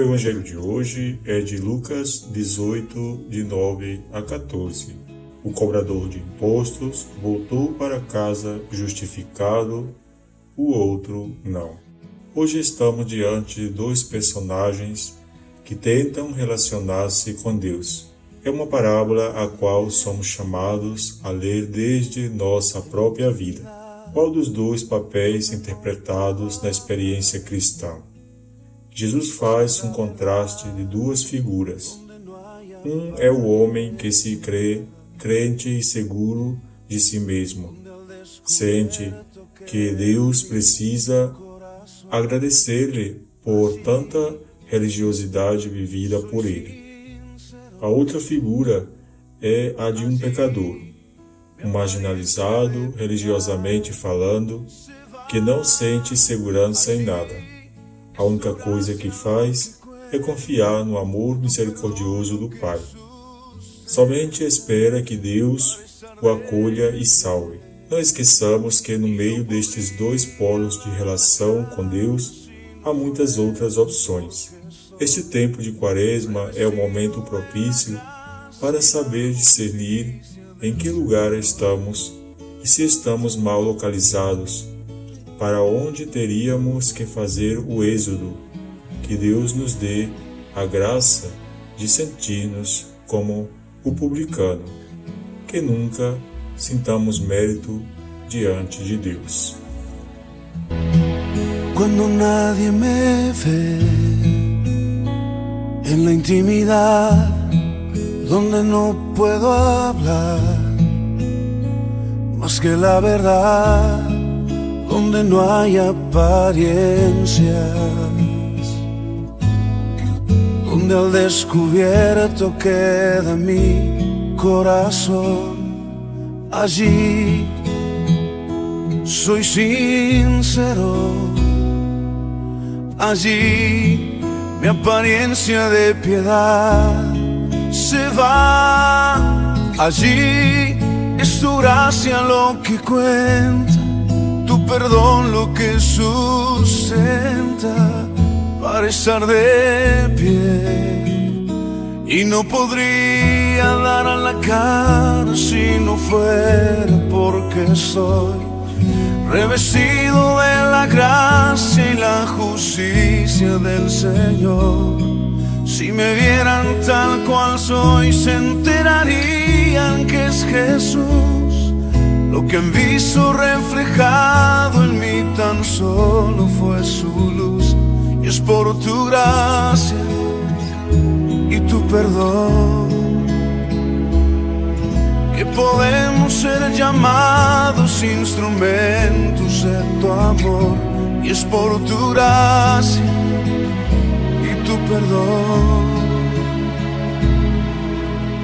O evangelho de hoje é de Lucas 18, de 9 a 14. O cobrador de impostos voltou para casa justificado, o outro não. Hoje estamos diante de dois personagens que tentam relacionar-se com Deus. É uma parábola a qual somos chamados a ler desde nossa própria vida. Qual dos dois papéis interpretados na experiência cristã? Jesus faz um contraste de duas figuras. Um é o homem que se crê crente e seguro de si mesmo. Sente que Deus precisa agradecer-lhe por tanta religiosidade vivida por ele. A outra figura é a de um pecador, um marginalizado, religiosamente falando, que não sente segurança em nada a única coisa que faz é confiar no amor misericordioso do Pai. Somente espera que Deus o acolha e salve. Não esqueçamos que no meio destes dois polos de relação com Deus há muitas outras opções. Este tempo de Quaresma é o momento propício para saber discernir em que lugar estamos e se estamos mal localizados para onde teríamos que fazer o êxodo. Que Deus nos dê a graça de sentir-nos como o publicano, que nunca sintamos mérito diante de Deus. Quando nadie me ve en la intimidad donde no puedo hablar más que la verdad donde no hay apariencias, donde al descubierto queda mi corazón, allí soy sincero, allí mi apariencia de piedad se va, allí es tu gracia lo que cuenta perdón lo que sustenta para estar de pie. Y no podría dar a la cara si no fuera porque soy revestido de la gracia y la justicia del Señor. Si me vieran tal cual soy, se enterarían que es Jesús lo que visto reflejado en mí tan solo fue su luz. Y es por tu gracia y tu perdón que podemos ser llamados instrumentos de tu amor. Y es por tu gracia y tu perdón.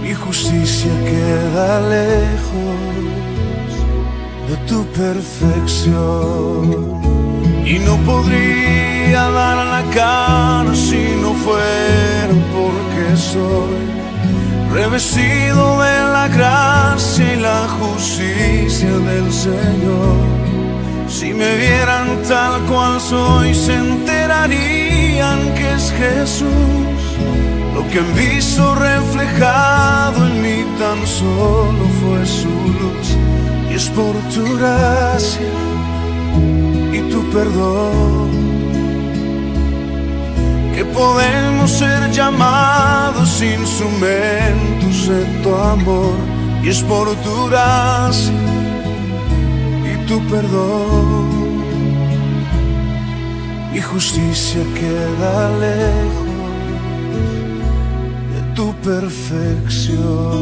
Mi justicia queda lejos tu perfección. Y no podría dar la cara si no fuera porque soy revestido de la gracia y la justicia del Señor. Si me vieran tal cual soy, se enterarían que es Jesús. Lo que han visto reflejado en mí tan solo fue su luz es por tu gracia y tu perdón que podemos ser llamados instrumentos de tu amor y es por tu gracia y tu perdón. Mi justicia queda lejos de tu perfección